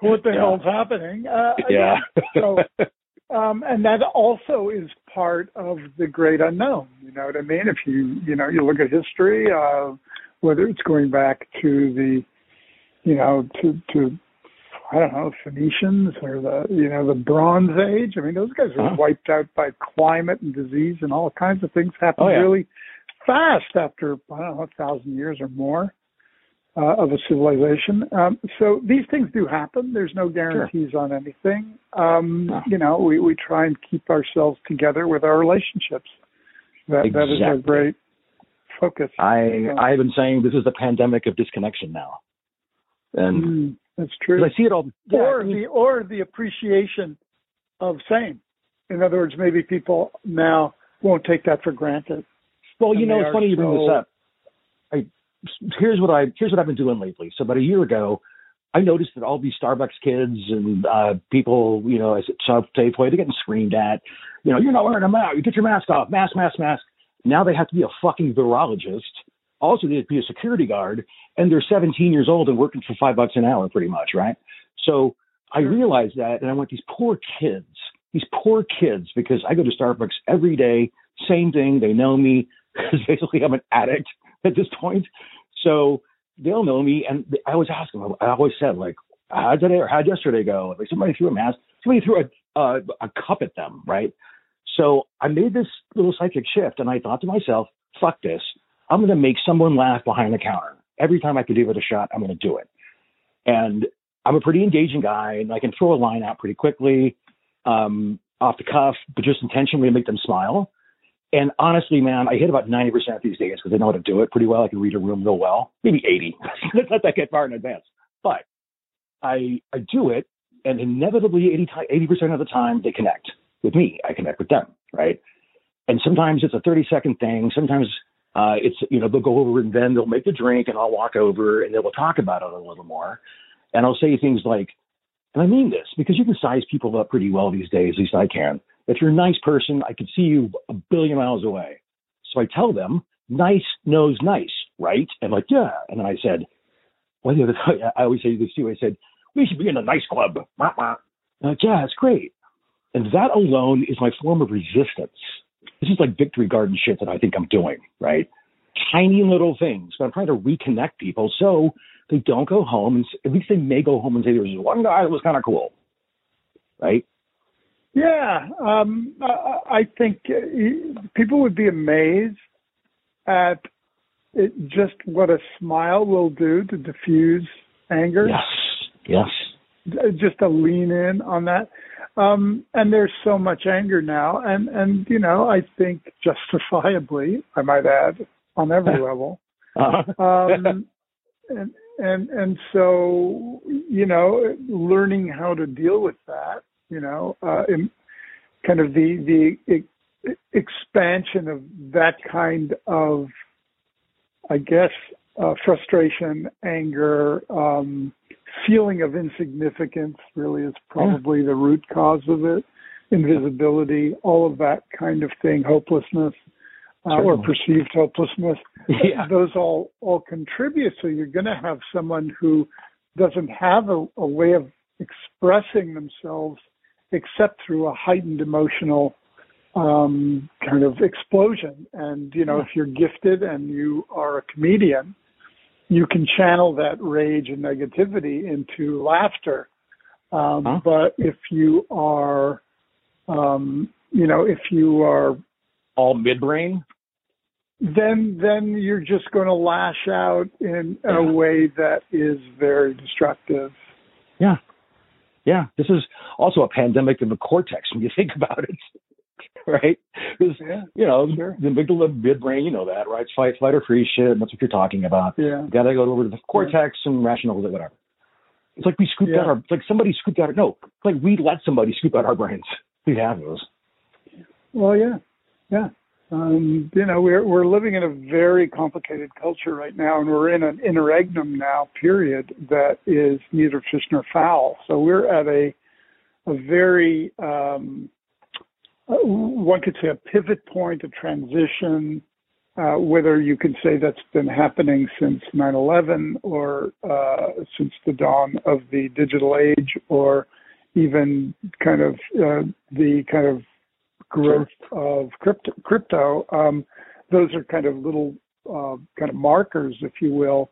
what the yeah. hell's happening. Uh, yeah. so um, and that also is part of the great unknown. You know what I mean? If you you know you look at history, uh, whether it's going back to the, you know, to to I don't know Phoenicians or the you know the Bronze Age. I mean, those guys were huh? wiped out by climate and disease and all kinds of things happened oh, yeah. really fast after I don't know a thousand years or more uh, of a civilization. Um, so these things do happen. There's no guarantees sure. on anything. Um, You know, we, we try and keep ourselves together with our relationships. That exactly. that is our great focus. I so, I've been saying this is the pandemic of disconnection now, and mm, that's true. I see it all. Yeah, or the or the appreciation of same. In other words, maybe people now won't take that for granted. Well, you know, it's funny you bring this up I, here's what I here's what I've been doing lately. So about a year ago, I noticed that all these Starbucks kids and uh, people, you know, as it's at Safeway, they're getting screamed at. You know, you're not wearing a mask. You get your mask off. Mask, mask, mask. Now they have to be a fucking virologist. Also, have to be a security guard, and they're 17 years old and working for five bucks an hour, pretty much, right? So I realized that, and I went, these poor kids, these poor kids, because I go to Starbucks every day. Same thing. They know me because basically I'm an addict at this point. So they'll know me, and I always ask them. I always said like, "How did today or how yesterday go?" Like somebody threw a mask, somebody threw a, a a cup at them, right? So I made this little psychic shift, and I thought to myself, "Fuck this! I'm going to make someone laugh behind the counter every time I can give it a shot. I'm going to do it." And I'm a pretty engaging guy, and I can throw a line out pretty quickly, um, off the cuff, but just intentionally make them smile. And honestly, man, I hit about 90% of these days because I know how to do it pretty well. I can read a room real well, maybe 80. Let's not that get far in advance. But I, I do it, and inevitably 80, 80% of the time they connect with me. I connect with them, right? And sometimes it's a 30 second thing. Sometimes uh, it's, you know, they'll go over and then they'll make the drink and I'll walk over and they will talk about it a little more. And I'll say things like, and I mean this because you can size people up pretty well these days, at least I can. If you're a nice person, I could see you a billion miles away. So I tell them, nice knows nice, right? And like, yeah. And then I said, well, the other I always say this too. I said, we should be in a nice club. Wah, wah. Like, yeah, it's great. And that alone is my form of resistance. This is like victory garden shit that I think I'm doing, right? Tiny little things, but I'm trying to reconnect people so they don't go home and at least they may go home and say there was one guy that was kind of cool, right? Yeah, um, I, I think uh, people would be amazed at it, just what a smile will do to diffuse anger. Yes, yes. Just to lean in on that. Um, and there's so much anger now, and and you know I think justifiably, I might add, on every level. Uh-huh. um, and and and so you know, learning how to deal with that you know, uh, in, kind of the the expansion of that kind of, I guess, uh, frustration, anger, um, feeling of insignificance really is probably the root cause of it. Invisibility, all of that kind of thing, hopelessness. Uh, or perceived hopelessness. Yeah. Those all all contribute. So you're going to have someone who doesn't have a, a way of expressing themselves except through a heightened emotional um, kind of explosion. And, you know, yeah. if you're gifted and you are a comedian, you can channel that rage and negativity into laughter. Um, huh? But if you are, um, you know, if you are all midbrain, then then you're just going to lash out in a way that is very destructive. Yeah. Yeah. This is also a pandemic of the cortex when you think about it. right? Because, Yeah. you know, Sure. the amygdala, midbrain, you know that, right? It's fight, flight, or freeze shit. And that's what you're talking about. Yeah. Got to go over to the cortex and rational, whatever. It's like we scooped Yeah. out our, it's like somebody scooped out, no, it's like we let somebody scoop out our brains. We have those. Well, yeah, yeah. Um, you know, we're we're living in a very complicated culture right now, and we're in an interregnum now period that is neither fish nor fowl. So we're at a a very um, one could say a pivot point, a transition. Uh, whether you can say that's been happening since 9/11 or uh, since the dawn of the digital age, or even kind of uh, the kind of growth of crypto. crypto um, those are kind of little uh, kind of markers, if you will,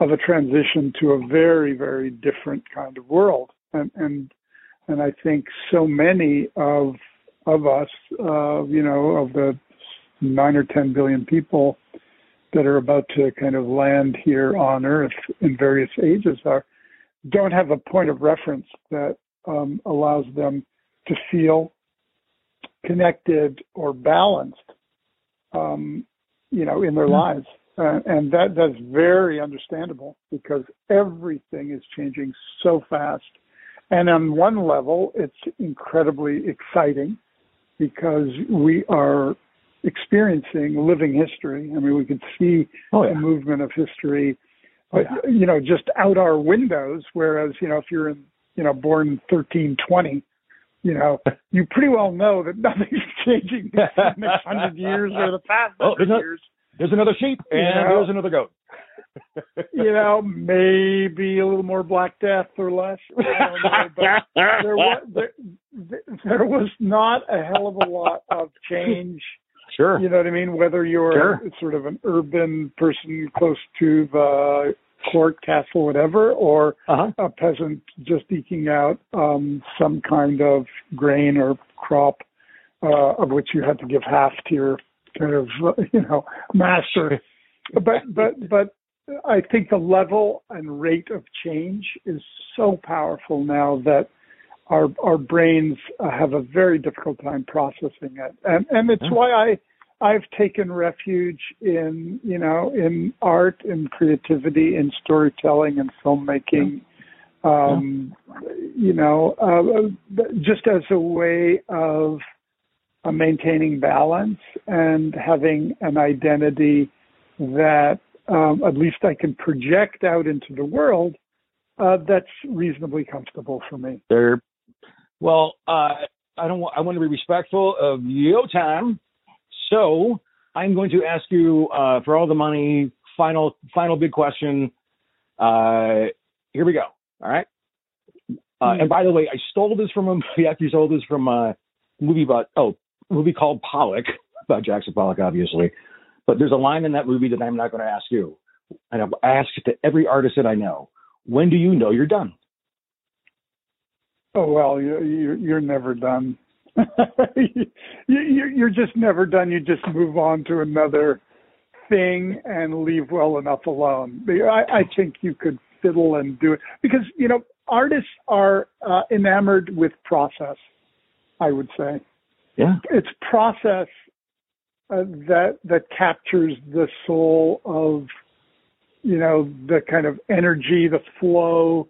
of a transition to a very, very different kind of world. And and and I think so many of of us, uh, you know, of the nine or ten billion people that are about to kind of land here on Earth in various ages are don't have a point of reference that um, allows them to feel connected or balanced, um, you know, in their lives. Uh, and that that's very understandable because everything is changing so fast. And on one level, it's incredibly exciting because we are experiencing living history. I mean, we can see Oh, the movement of history, Oh, yeah. you know, just out our windows. Whereas, you know, if you're in, you know, born 1320, you know, you pretty well know that nothing's changing in the next hundred years or the past Oh, hundred isn't years. There's another sheep and You know? there's another goat. You know, maybe a little more Black Death or less. Know, but there was there, there was not a hell of a lot of change. sure. You know what I mean? Whether you're Sure. sort of an urban person close to the court, castle, whatever, or Uh-huh. a peasant just eking out um, some kind of grain or crop uh, of which you had to give half to your kind of uh, you know master. But but but I think the level and rate of change is so powerful now that our our brains have a very difficult time processing it, and and it's why I I've taken refuge in you know in art and creativity and storytelling and filmmaking. Um, You know, uh, just as a way of uh, maintaining balance and having an identity that um, at least I can project out into the world uh, that's reasonably comfortable for me. They're well. Uh, I don't. Want, I want to be respectful of your time, so I'm going to ask you uh, for all the money. Final, final big question. Uh, here we go. All right. Uh, Hmm. and by the way, I stole this from a movie. Actually, stole this from a movie about oh, movie called Pollock about Jackson Pollock, obviously. But there's a line in that movie that I'm not going to ask you, and I've asked it to every artist that I know. When do you know you're done? Oh well, you, you, you're never done. you, you- you're just never done. You just move on to another thing and leave well enough alone. I, I think you could fiddle and do it because you know artists are uh, enamored with process. I would say Yeah. it's process uh, that that captures the soul of you know the kind of energy, the flow,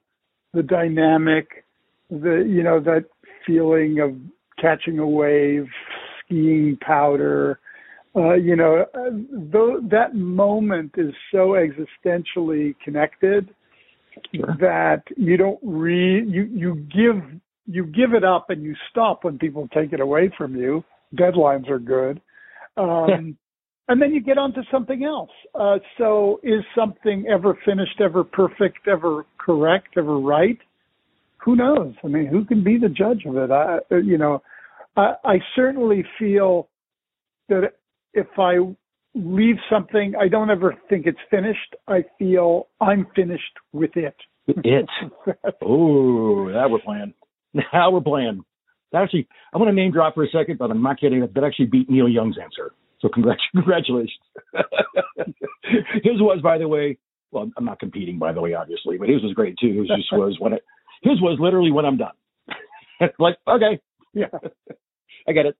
the dynamic, the you know that feeling of catching a wave, skiing powder. Uh, you know, uh, though that moment is so existentially connected Sure. that you don't re you you give you give it up and you stop when people take it away from you. Deadlines are good. Um, and then you get on to something else. Uh, so is something ever finished, ever perfect, ever correct, ever right? Who knows? I mean, who can be the judge of it? I, uh, you know, I, I certainly feel that if I leave something, I don't ever think it's finished. I feel I'm finished with it. It. Oh, that we're playing. Now we're playing. That actually, I'm going to name drop for a second, but I'm not kidding. That actually beat Neil Young's answer. So congrat- congratulations. his was, by the way, well, I'm not competing, by the way, obviously, but his was great too. His just was when it, his was literally when I'm done. like, okay, Yeah. I get it.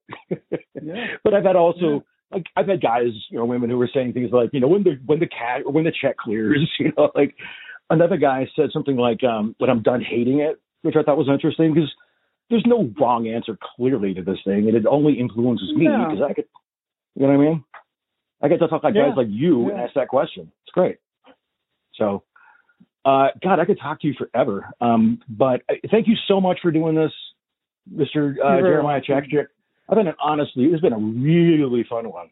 Yeah. But I've had also, like, I've had guys, you know, women who were saying things like, you know, when the when the cat or when the check clears, you know, like another guy said something like, um, when I'm done hating it, which I thought was interesting because there's no wrong answer clearly to this thing, and it only influences me because I could, you know what I mean? I get to talk like Yeah. guys like you and ask that question. It's great. So, uh, God, I could talk to you forever. Um, but uh, thank you so much for doing this, Mr. Uh, Jeremiah. Chechik. I think honestly, it's been a really fun one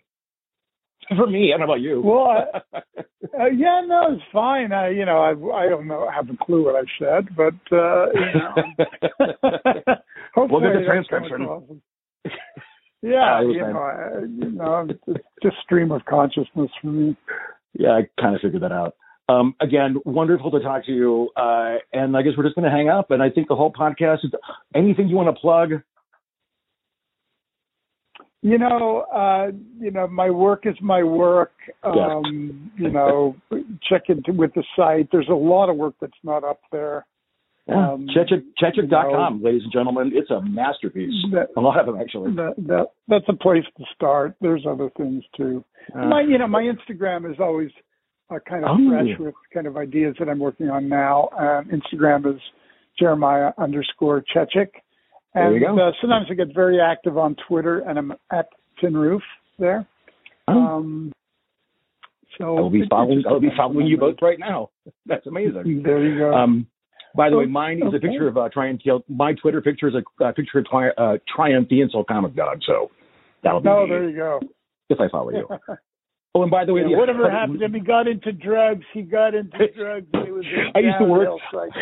for me. I don't know about you. Well, I, uh, yeah, no, it's fine. I, you know, I, I don't know, I have a clue what I said, but uh, you know, We'll get the I don't come transcription. Yeah, Uh, you know, I, you know, it's just stream of consciousness for me. yeah, I kind of figured that out. Um, again, wonderful to talk to you. Uh, and I guess we're just going to hang up. And I think the whole podcast is anything you want to plug. You know, uh, you know, my work is my work. Yeah. Um, you know, check into with the site. There's a lot of work that's not up there. Yeah. Um, Chechik, Chechik.com, ladies and gentlemen. It's a masterpiece. That, A lot of them, actually. that, that that's a place to start. There's other things too. Uh, my you know my Instagram is always uh, kind of Oh. fresh with kind of ideas that I'm working on now. Um, Instagram is Jeremiah underscore Chechik, There and you go. Uh, sometimes I get very active on Twitter, and I'm at Finroof there. oh, Um, so I will be following. I will be following you both right now. That's amazing. There you go. Um, by the way, Oh, mine is a picture of uh, Triumph. My Twitter picture is a uh, picture of Tri- uh, Triumph, the insult comic dog. So that'll be no, me there you go. if I follow you. Oh, and by the way, Yeah, the- whatever happened to him, he got into drugs. He got into drugs. It was I used to work-.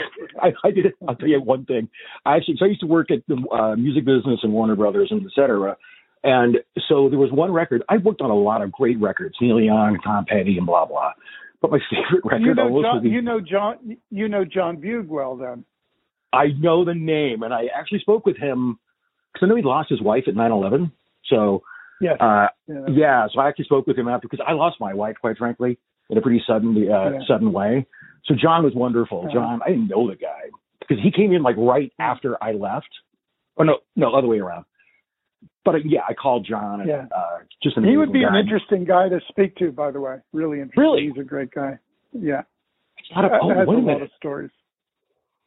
I, I did. I'll tell you one thing. I actually, so I used to work at the uh, music business and Warner Brothers and et cetera. And so there was one record. I worked on a lot of great records, Neil Young, Tom Petty, and blah blah. But my favorite record You know, John, the- you know John. You know John Bug well, then. I know the name, and I actually spoke with him because I know he lost his wife at 9/11. So Yes. uh, yeah. yeah, so I actually spoke with him after because I lost my wife, quite frankly, in a pretty sudden uh, Yeah. sudden way. So John was wonderful. Uh-huh. John, I didn't know the guy because he came in like right after I left. Oh no, no, other way around. But uh, yeah, I called John, and Yeah. uh, just an He would be an interesting guy to speak to, by the way. Really interesting. Really? He's a great guy. Yeah. Oh, has wait a a lot of stories.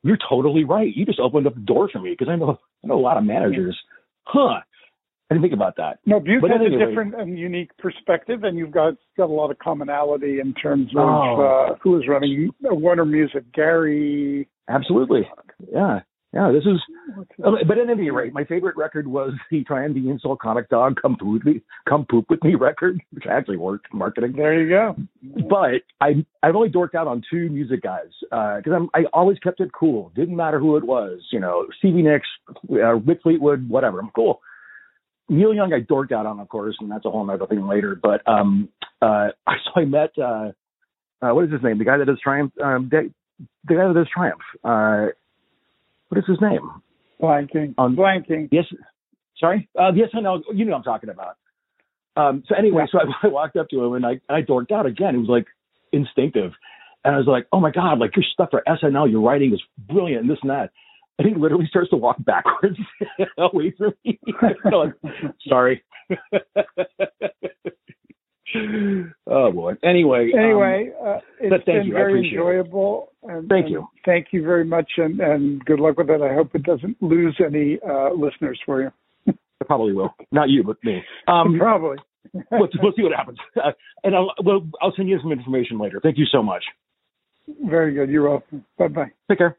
You're totally right. You just opened up the door for me because I know I know a lot of managers. Huh? I didn't think about that. No, Butte But has anyway. a different and unique perspective, and you've got got a lot of commonality in terms of Oh. uh, who is running Warner Music. Gary. Absolutely. Yeah. Yeah. This is what's Uh, But at any rate, my favorite record was the Triumph the Insult Comic Dog Come Poop with Me, Come Poop with Me record, which actually worked in marketing. There you go. But I I've only dorked out on two music guys because I'm I always kept it cool. Didn't matter who it was, you know, Stevie Nicks, uh, Mick Fleetwood, whatever. I'm cool. Neil Young, I dorked out on, of course, and that's a whole other thing later. But um, uh, so I met uh, uh, what is his name? The guy that does Triumph. Um, the, the guy that does Triumph. Uh, what is his name? Blanking. Um, Blanking. Yes. Sorry. Uh, yes, I know. You know what I'm talking about. Um, so anyway, so I, I walked up to him and I, I dorked out again. It was like instinctive. And I was like, oh my God, like your stuff for SNL, your writing is brilliant and this and that. And he literally starts to walk backwards away from me. Like, Sorry. Oh boy. Anyway. um, Anyway, uh, it's been you. Very it. enjoyable. And, Thank and you. Thank you very much, and, and good luck with it. I hope it doesn't lose any uh, listeners for you. I probably will. Not you, but me. Um, Probably. we'll, we'll see what happens. Uh, and I'll, well, I'll send you some information later. Thank you so much. Very good. You're welcome. Bye bye. Take care.